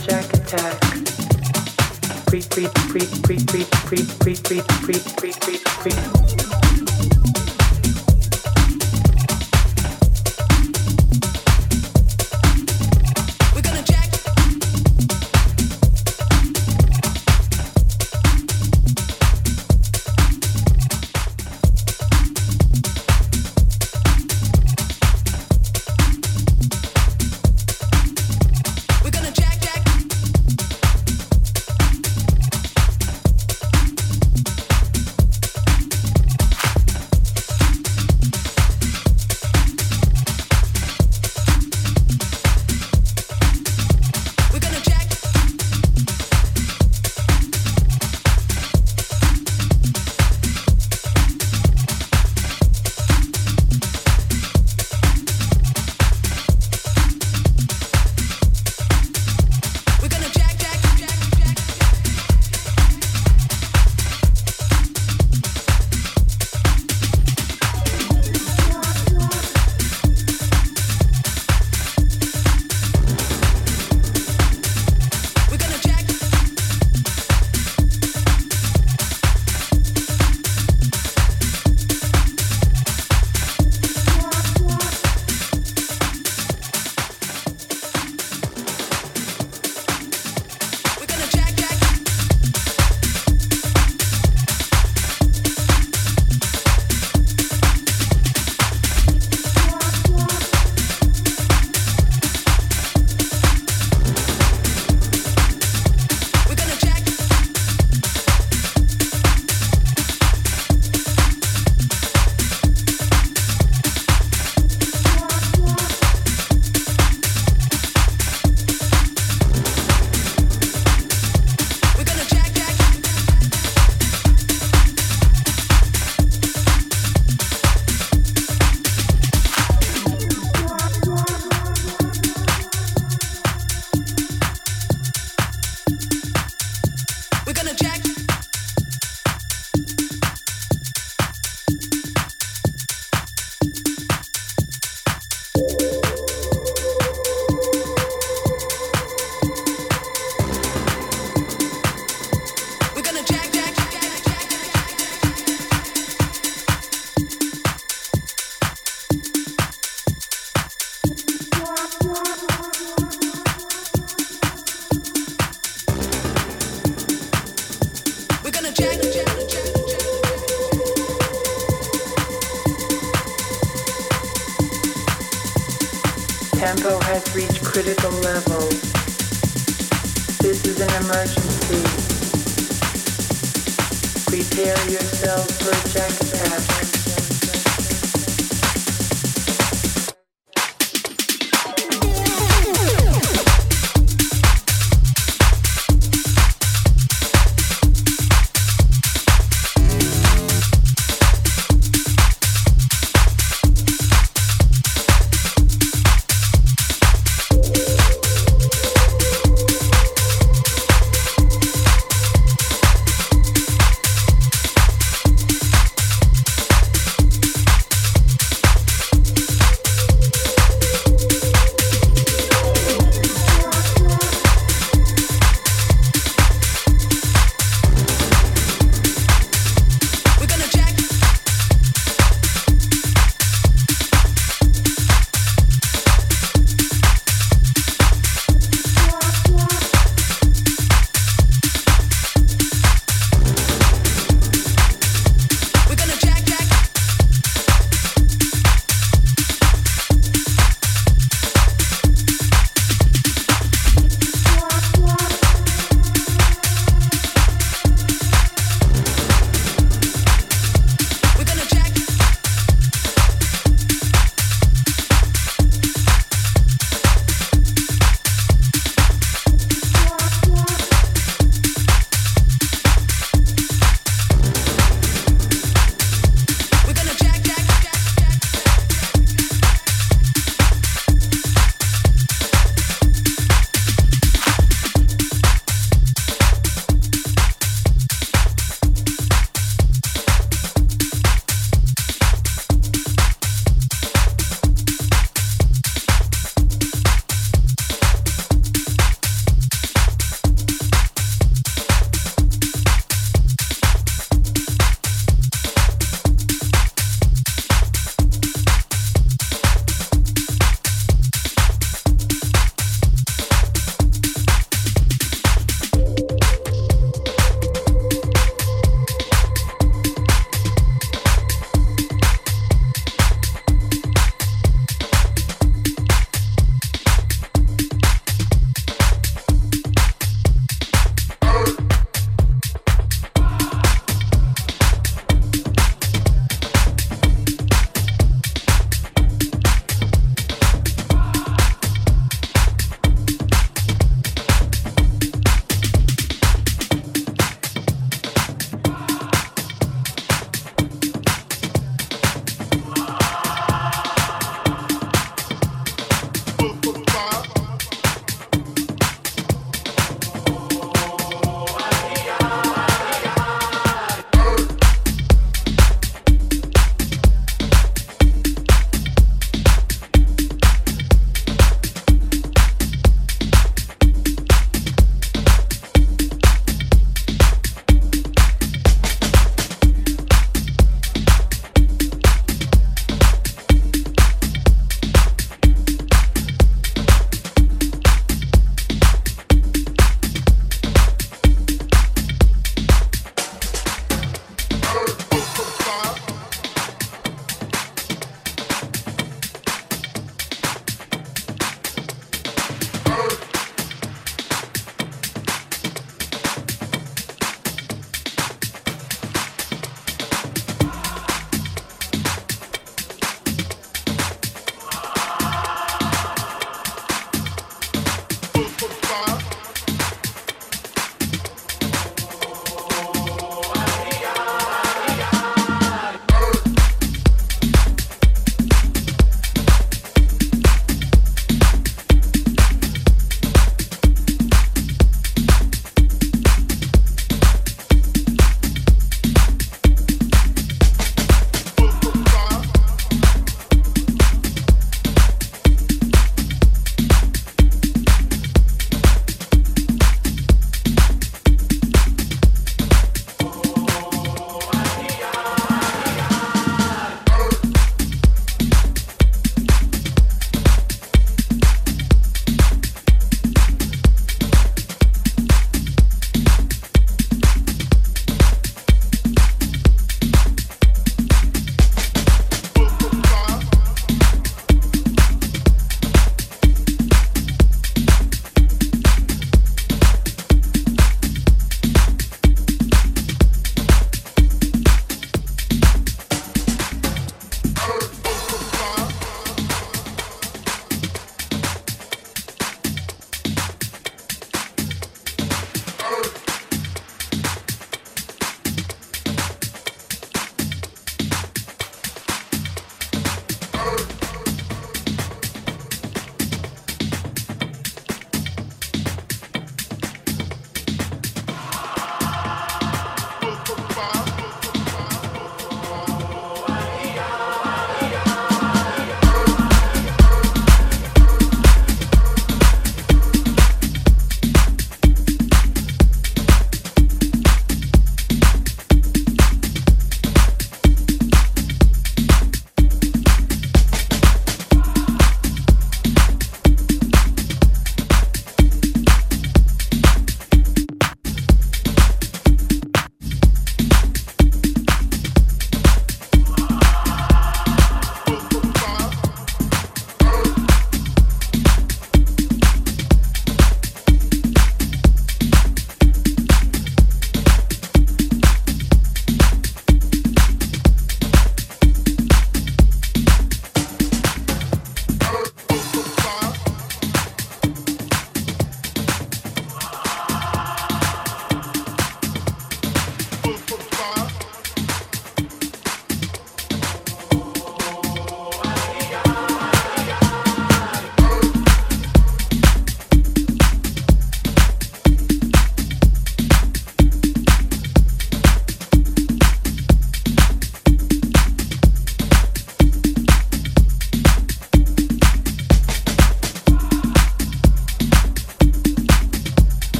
jack attack.